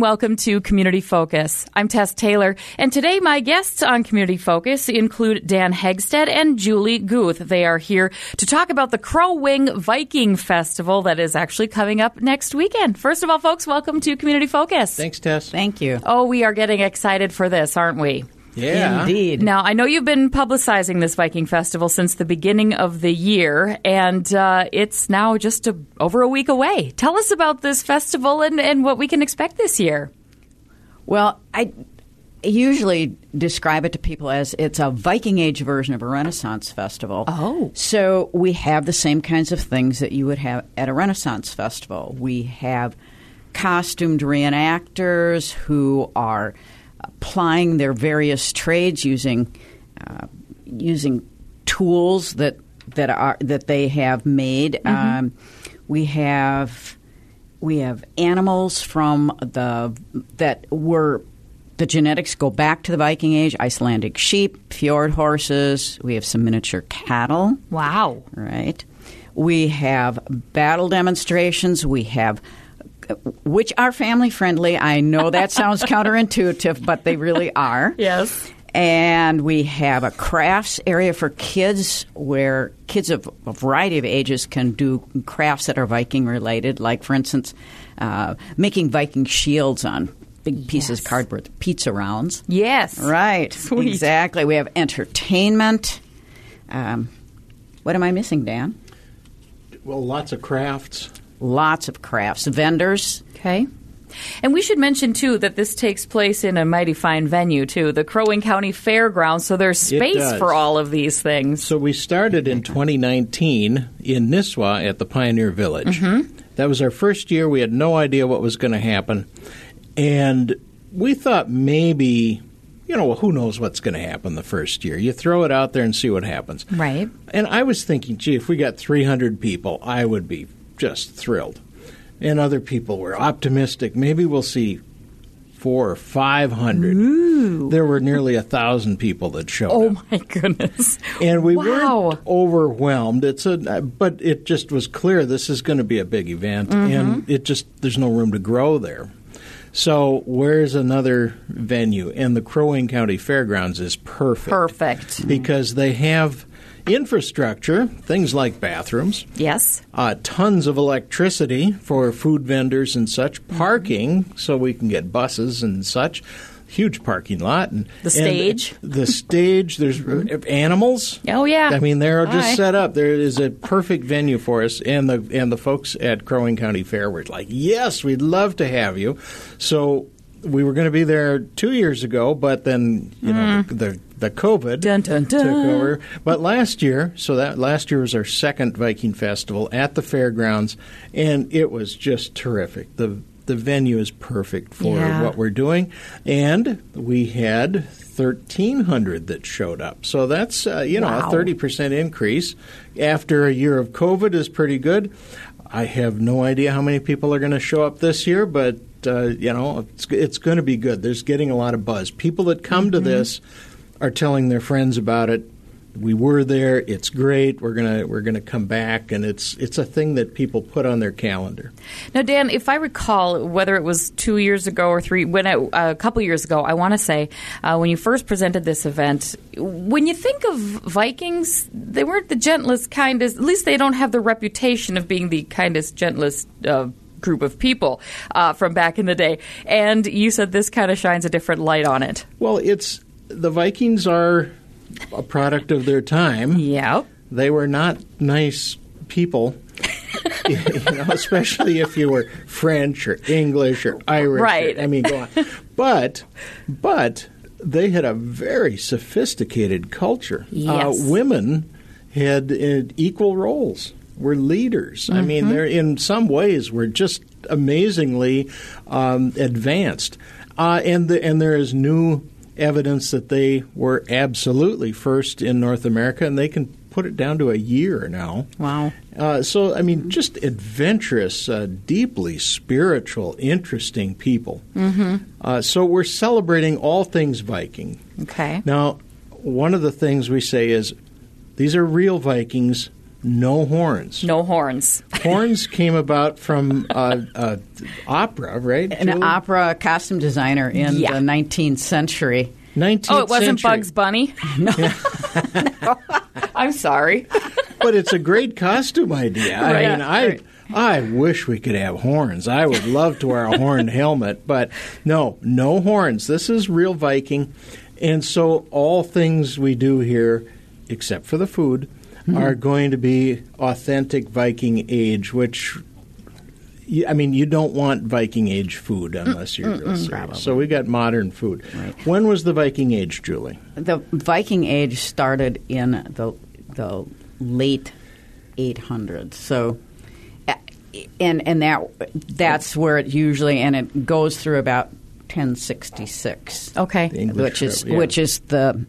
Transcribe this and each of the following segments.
Welcome to Community Focus. I'm Tess Taylor, and today my guests on Community Focus include Dan Hegstead and Julie Guth. They are here to talk about the Crow Wing Viking Festival that is actually coming up next weekend. First of all, folks, welcome to Community Focus. Thanks, Tess. Thank you. Oh, we are getting excited for this, aren't we? Yeah. Indeed. Now, I know you've been publicizing this Viking Festival since the beginning of the year, and uh, it's now just a, over a week away. Tell us about this festival and, and what we can expect this year. Well, I usually describe it to people as it's a Viking Age version of a Renaissance festival. Oh. So we have the same kinds of things that you would have at a Renaissance festival. We have costumed reenactors who are plying their various trades using uh, using tools that that are that they have made. Um, we have we have animals from the that were the genetics go back to the Viking Age: Icelandic sheep, fjord horses. We have some miniature cattle. Wow. Right. We have battle demonstrations. We have which are family friendly. I know that sounds counterintuitive, but they really are. Yes. And we have a crafts area for kids where kids of a variety of ages can do crafts that are Viking related, like, for instance, uh, making Viking shields on big pieces Yes. of cardboard, pizza rounds. Yes. Right. Sweet. Exactly. We have entertainment. Um, what am I missing, Dan? Well, lots of crafts. Lots of crafts. Vendors. Okay. And we should mention, too, that this takes place in a mighty fine venue, too, the Crow Wing County Fairgrounds, so there's space for all of these things. So we started in 2019 in Nisswa at the Pioneer Village. Mm-hmm. That was our first year. We had no idea what was going to happen. And we thought maybe, you know, well, who knows what's going to happen the first year? You throw it out there and see what happens. Right. And I was thinking, gee, if we got 300 people, I would be just thrilled. And other people were optimistic. Maybe we'll see four or 500. There were nearly a thousand people that showed Oh, up. Oh my goodness. And we wow. weren't overwhelmed. It's a, but it just was clear this is going to be a big event, Mm-hmm. and it just there's no room to grow there. So where's another venue? And the Crow Wing County Fairgrounds is perfect. Perfect. because they have infrastructure, things like bathrooms, Yes. uh, tons of electricity for food vendors and such, Mm-hmm. parking so we can get buses and such. Huge parking lot and The stage. and the stage. There's animals. Oh, yeah. I mean they're just Hi. set up. There is a perfect venue for us, and the and the folks at Crow Wing County Fair were like, "Yes, we'd love to have you." So we were going to be there two years ago, but then you know the, the the COVID Mm. Dun, dun, dun. took over. But last year, so that last year was our second Viking festival at the fairgrounds, and it was just terrific. the The venue is perfect for Yeah. what we're doing, and we had thirteen hundred that showed up. So that's uh, you know Wow. a thirty percent increase after a year of COVID is pretty good. I have no idea how many people are going to show up this year, but uh, you know it's, it's going to be good. There's getting a lot of buzz. People that come to this are telling their friends about it. We were there. It's great. We're gonna we're gonna come back, and it's it's a thing that people put on their calendar. Now, Dan, if I recall, whether it was two years ago or three, when I, a couple years ago, I want to say, uh, when you first presented this event, when you think of Vikings, they weren't the gentlest, kindest. At least they don't have the reputation of being the kindest, gentlest. Uh, Group of people uh, from back in the day, and you said this kind of shines a different light on it. Well, it's the Vikings are a product of their time. Yep. They were not nice people. you know, especially if you were French or English or Irish. or- Right. I mean, go on. But, but they had a very sophisticated culture. Yes. Uh, women had uh, equal roles. Were leaders. I mean, they're in some ways were just amazingly um, advanced, uh, and the, and there is new evidence that they were absolutely first in North America, and they can put it down to a year now. Wow. Uh, so, I mean, just adventurous, uh, deeply spiritual, interesting people. Mm-hmm. Uh, so, we're celebrating all things Viking. Okay. Now, one of the things we say is these are real Vikings. No horns. No horns. Horns came about from uh, uh, opera, right? An Julie? opera costume designer in Yeah. the 19th century. 19th Oh, it wasn't century. Bugs Bunny? No. I'm sorry. but it's a great costume idea. I Right, mean, I right. I wish we could have horns. I would love to wear a horned helmet, but no, no horns. This is real Viking, and so all things we do here, except for the food. Are going to be authentic Viking age, which. I mean, you don't want Viking age food unless you're real serious. So we got modern food. When was the Viking age, Julie? The Viking Age started in the the late 800s. So, uh, and and that that's where it usually and it goes through about 1066. Okay. Which is Rev- yeah. which is the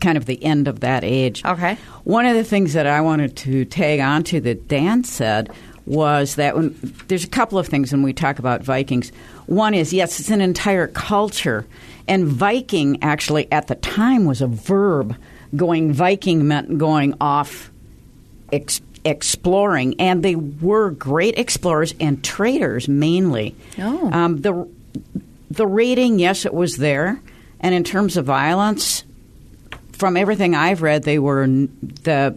kind of the end of that age. Okay. One of the things that I wanted to tag onto that Dan said was that when there's a couple of things when we talk about Vikings. One is yes, it's an entire culture, and Viking actually at the time was a verb. Going Viking meant going off ex- exploring, and they were great explorers and traders mainly. Oh. Um, the the raiding, yes, it was there, and in terms of violence, from everything I've read, they were the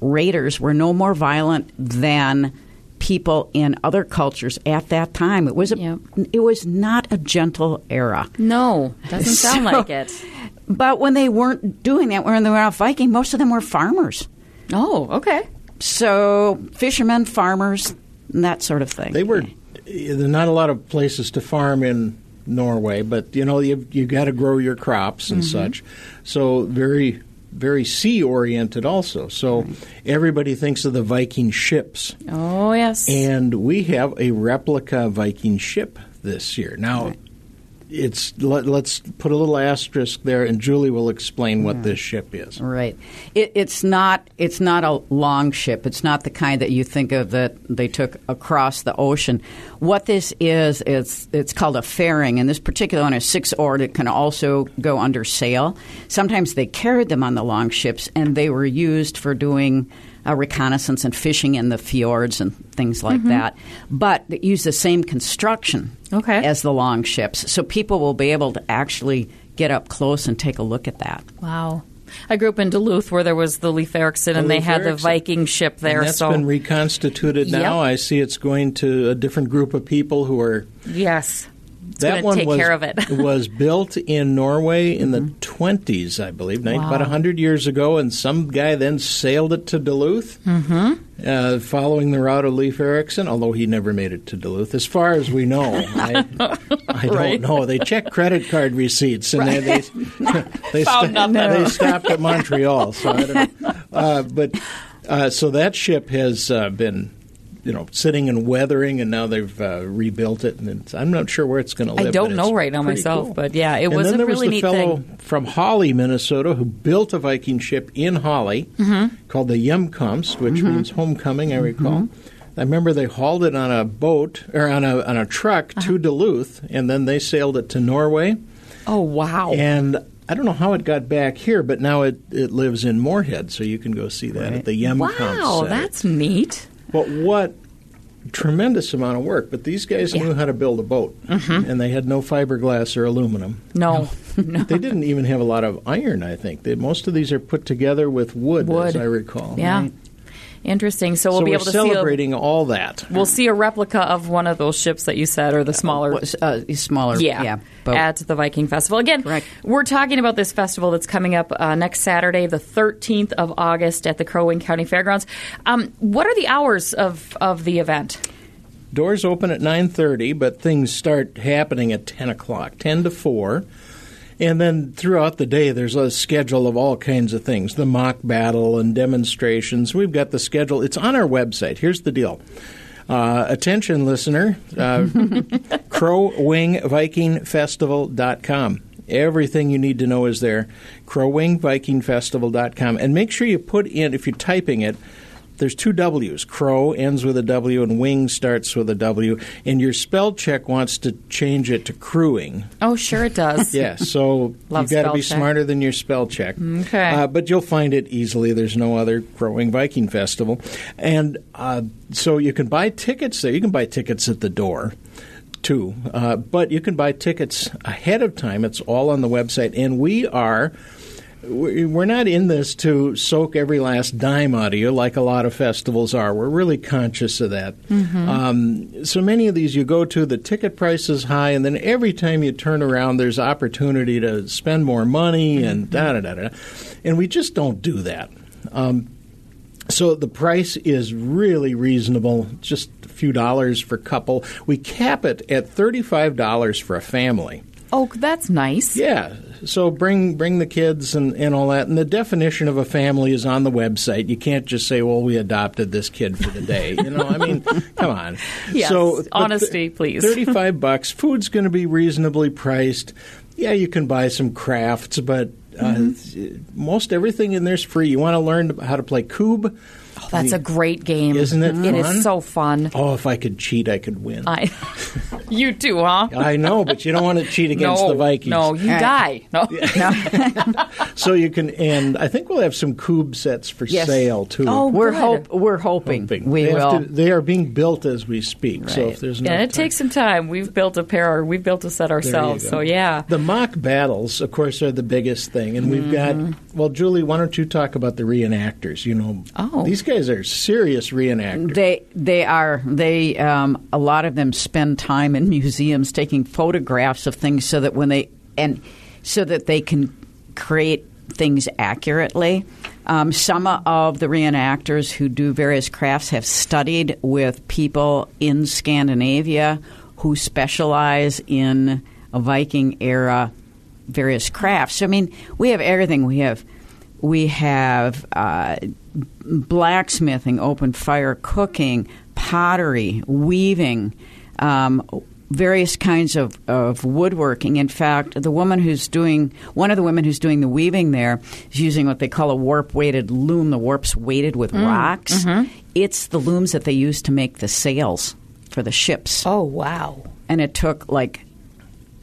raiders were no more violent than people in other cultures at that time. It was a, Yep. it was not a gentle era. No, doesn't sound like it. But when they weren't doing that, when they were out Viking, most of them were farmers. Oh, okay. So fishermen, farmers, and that sort of thing. They were eh, there's not a lot of places to farm in Norway, but you know you you got to grow your crops and mm-hmm. such. So very very sea oriented also. So everybody thinks of the Viking ships, Oh, yes. and we have a replica Viking ship this year. Now. It's let, let's put a little asterisk there, and Julie will explain what mm. this ship is. Right. It, it's not. It's not a long ship. It's not the kind that you think of that they took across the ocean. What this is, it's it's called a faering, and this particular one is six oared. It can also go under sail. Sometimes they carried them on the long ships, and they were used for doing. Uh, reconnaissance and fishing in the fjords and things like that, but they use the same construction Okay. as the long ships, so people will be able to actually get up close and take a look at that. wow. I grew up in Duluth where there was the Leif Erikson and The they Leif had the Viking ship there. and that's so been reconstituted now. Yep. I see it's going to a different group of people who are yes, it's that one take was, care of it. was built in Norway in the 20s, I believe, Wow. about 100 years ago, and some guy then sailed it to Duluth, Mm-hmm. uh, following the route of Leif Erikson, although he never made it to Duluth. As far as we know, I, I Right. don't know. They check credit card receipts, and they, they, they, Found sto- nothing. they stopped at Montreal. So I don't know. Uh, but uh, so that ship has uh, been you know, sitting and weathering, and now they've uh, rebuilt it, and it's, I'm not sure where it's going to live. I don't know right now myself, cool. but yeah, it was a there really was the neat fellow thing. from Hawley, Minnesota, who built a Viking ship in Hawley Mm-hmm. called the Hjemkomst, which means homecoming. I recall. Mm-hmm. I remember they hauled it on a boat or on a on a truck Uh-huh. to Duluth, and then they sailed it to Norway. Oh wow! And I don't know how it got back here, but now it, it lives in Moorhead, so you can go see that at the Hjemkomst. wow, Center. that's neat. But what tremendous amount of work. But these guys Yeah. Mm-hmm. knew how to build a boat, and they had no fiberglass or aluminum. No, no. They didn't even have a lot of iron. I think they, most of these are put together with wood, Wood. as I recall. Yeah, interesting. So we'll so be we're able to see. A, celebrating all that. we'll see a replica of one of those ships that you said, or the smaller. Was, uh, smaller, Yeah, yeah, boat. at the Viking Festival. Again, Correct. we're talking about this festival that's coming up uh, next Saturday, the 13th of August at the Crow Wing County Fairgrounds. Um, what are the hours of, of the event? Doors open at nine thirty, but things start happening at ten o'clock, ten to four. And then throughout the day, there's a schedule of all kinds of things the mock battle and demonstrations. We've got the schedule. It's on our website. Here's the deal. Uh, attention, listener. Uh, CrowWingVikingFestival.com. Everything you need to know is there. CrowWingVikingFestival.com. And make sure you put in, if you're typing it, there's two W's. Crow ends with a W and wing starts with a W. And your spell check wants to change it to crewing. Oh, sure it does. Yeah, so you've got to be check. smarter than your spell check. Okay. Uh, but you'll find it easily. There's no other Crow Wing Viking Festival. And uh, so you can buy tickets there. You can buy tickets at the door. Too, uh, but you can buy tickets ahead of time. It's all on the website, and we are we're not in this to soak every last dime out of you like a lot of festivals are. We're really conscious of that. Um, so many of these you go to, the ticket price is high, and then every time you turn around, there's opportunity to spend more money and da da da da. And we just don't do that. Um, so the price is really reasonable, just a few dollars for a couple. We cap it at thirty-five dollars for a family. Oh, that's nice. Yeah. So bring bring the kids and, and all that. And the definition of a family is on the website. You can't just say, "Well, we adopted this kid for the day." You know, I mean, come on. Yes, So honesty, please. Thirty-five bucks. Food's going to be reasonably priced. Yeah, you can buy some crafts, but uh, Mm-hmm. most everything in there's free. You want to learn how to play Kubb? Oh, that's a great game. Isn't it It is fun? so fun. Oh, if I could cheat, I could win. I, you too, huh? I know, but you don't want to cheat against no, the Vikings. No, you Right. die. No. So you can, and I think we'll have some Kubb sets for Yes. sale too. Oh, We're hope we're hoping, hoping. we they will. to- they are being built as we speak. So if there's no And it time- takes some time. We've built a pair. Or We've built a set ourselves. So yeah. The mock battles, of course, are the biggest thing, and we've got. Mm-hmm. Well, Julie, why don't you talk about the reenactors? You know, Oh. these guys are serious reenactors. They they are they um, a lot of them spend time in museums taking photographs of things so that when they and so that they can create things accurately. Um, some of the reenactors who do various crafts have studied with people in Scandinavia who specialize in Viking era various crafts. I mean, we have everything. We have we have uh, blacksmithing, open fire cooking, pottery, weaving, um, various kinds of, of woodworking. In fact, the woman who's doing one of the women who's doing the weaving there is using what they call a warp weighted loom. The warp's weighted with rocks. It's the looms that they use to make the sails for the ships Oh wow. and it took like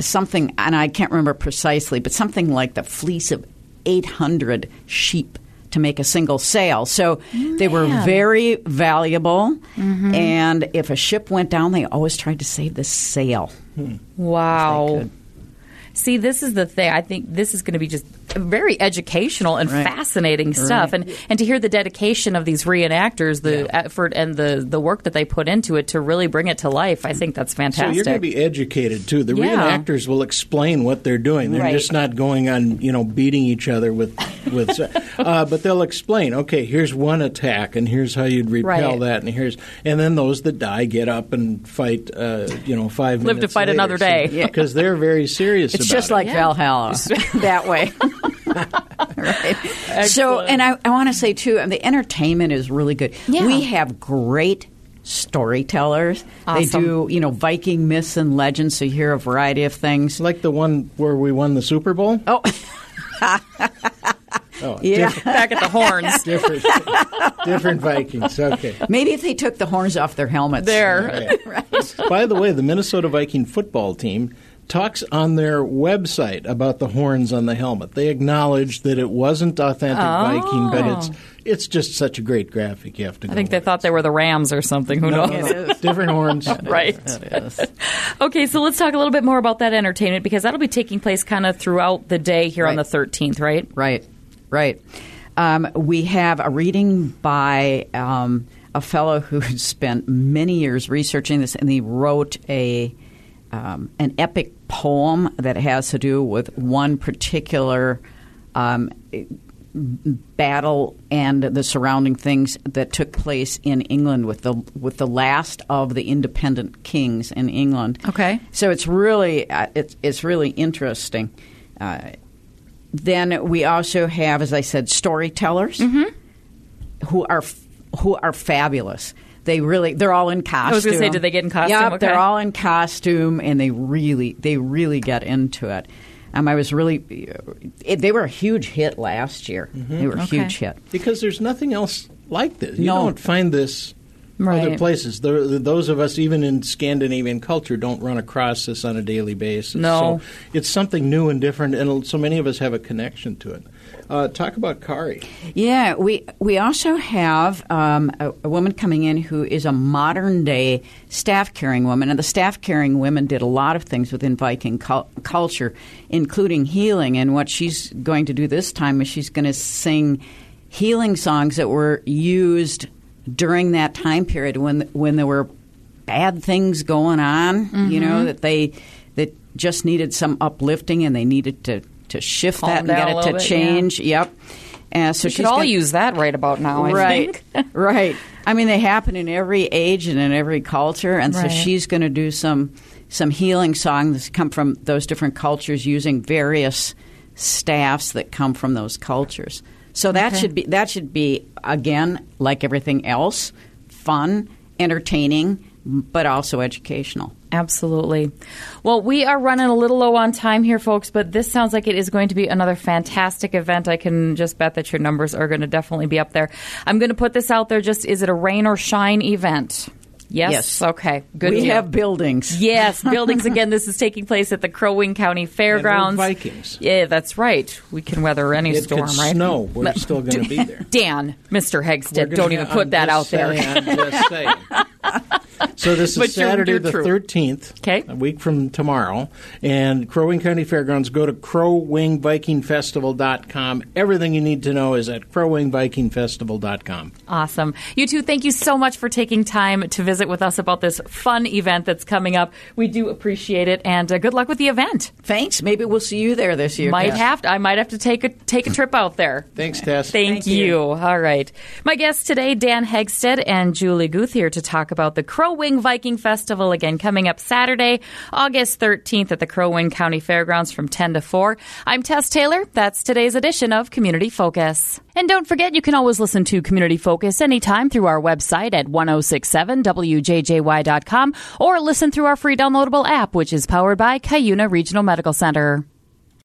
something, and I can't remember precisely, but something like the fleece of 800 sheep to make a single sail. So they were very valuable, mm-hmm. and if a ship went down, they always tried to save the sail. Hmm. Wow. See, this is the thing. I think this is going to be just very educational and Right. fascinating stuff, and and to hear the dedication of these reenactors, the effort and the the work that they put into it to really bring it to life. I think that's fantastic. So fantastic. you're going to be educated too. The Yeah. reenactors will explain what they're doing. They're Right. just not going on, you know, beating each other with with. uh, but they'll explain. Okay, here's one attack, and here's how you'd repel Right. that, and here's and then those that die get up and fight. Uh, you know, five Live to fight later. another day. So- because they're very serious. It's about just it. like Yeah. Valhalla that way. right. So, and I, I want to say too, and the entertainment is really good. Yeah. We have great storytellers. They do, you know, Viking myths and legends. So you hear a variety of things. like the one where we won the Super Bowl. Oh, Oh, yeah. back at the horns. different, different Vikings. Okay. Maybe if they took the horns off their helmets. There. Right. By the way, the Minnesota Viking football team talks on their website about the horns on the helmet. They acknowledge that it wasn't authentic Viking, but it's it's just such a great graphic. You have to. I think they thought they were the Rams or something. Who no, knows? no, no. different horns. Right. Okay, so let's talk a little bit more about that entertainment because that'll be taking place kind of throughout the day here on the 13th, right? Right, right. Um, we have a reading by um, a fellow who spent many years researching this, and he wrote a um, an epic poem that has to do with one particular um, battle and the surrounding things that took place in England with the with the last of the independent kings in England. Okay. So it's really uh, it's it's really interesting. Uh, then we also have, as I said, storytellers Mm-hmm. who are f- who are fabulous. They really they're all in costume. I was gonna say, did they get in costume? Yep, Okay. they're all in costume, and they really they really get into it. Um, I was really it, they were a huge hit last year. They were a Okay. huge hit. Because there's nothing else like this. You No. don't find this Right. other places. The, those of us, even in Scandinavian culture, don't run across this on a daily basis. No. So it's something new and different, and so many of us have a connection to it. Uh, talk about Kari. Yeah, we we also have um, a, a woman coming in who is a modern day staff caring woman, and the staff caring women did a lot of things within Viking cul- culture, including healing. And what she's going to do this time is she's going to sing healing songs that were used during that time period when when there were bad things going on. You know that they that just needed some uplifting, and they needed to to shift Calm that and get it to bit, yeah. change. Yep. Uh, so We should all gonna- use that right about now. I right, think. right. I mean, they happen in every age and in every culture, and Right. so she's going to do some some healing songs that come from those different cultures using various staffs that come from those cultures. So that Okay. should be that should be again like everything else, fun, entertaining, but also educational. Absolutely. Well, we are running a little low on time here, folks, but this sounds like it is going to be another fantastic event. I can just bet that your numbers are going to definitely be up there. I'm going to put this out there just is it a rain or shine event? Yes. Yes. Okay. Good. we deal. have buildings. Yes, buildings again. This is taking place at the Crow Wing County Fairgrounds. we're Vikings. Yeah, that's right. We can weather any It storm, could right? snow. We're still going to be there. Dan, Mr. We're Hegstead, don't even put I'm that out just there. saying, I'm just saying. So this But is you're- Saturday you're the true. 13th, 'Kay. a week from tomorrow, and Crow Wing County Fairgrounds. Go to crowwingvikingfestival.com. Everything you need to know is at crowwingvikingfestival.com. Awesome. You two, thank you so much for taking time to visit with us about this fun event that's coming up. We do appreciate it, and uh, good luck with the event. Thanks. Maybe we'll see you there this year. Might Cass. have to, I might have to take a take a trip out there. Thanks, Tess. Thank, Thank you. you. All right. My guests today, Dan Hegstead and Julie Guth here to talk about the Crow Wing Viking Festival again coming up Saturday, August 13th at the Crow Wing County Fairgrounds from 10 to 4. I'm Tess Taylor. That's today's edition of Community Focus. And don't forget, you can always listen to Community Focus anytime through our website at 1067wjjy.com or listen through our free downloadable app, which is powered by Cuyuna Regional Medical Center.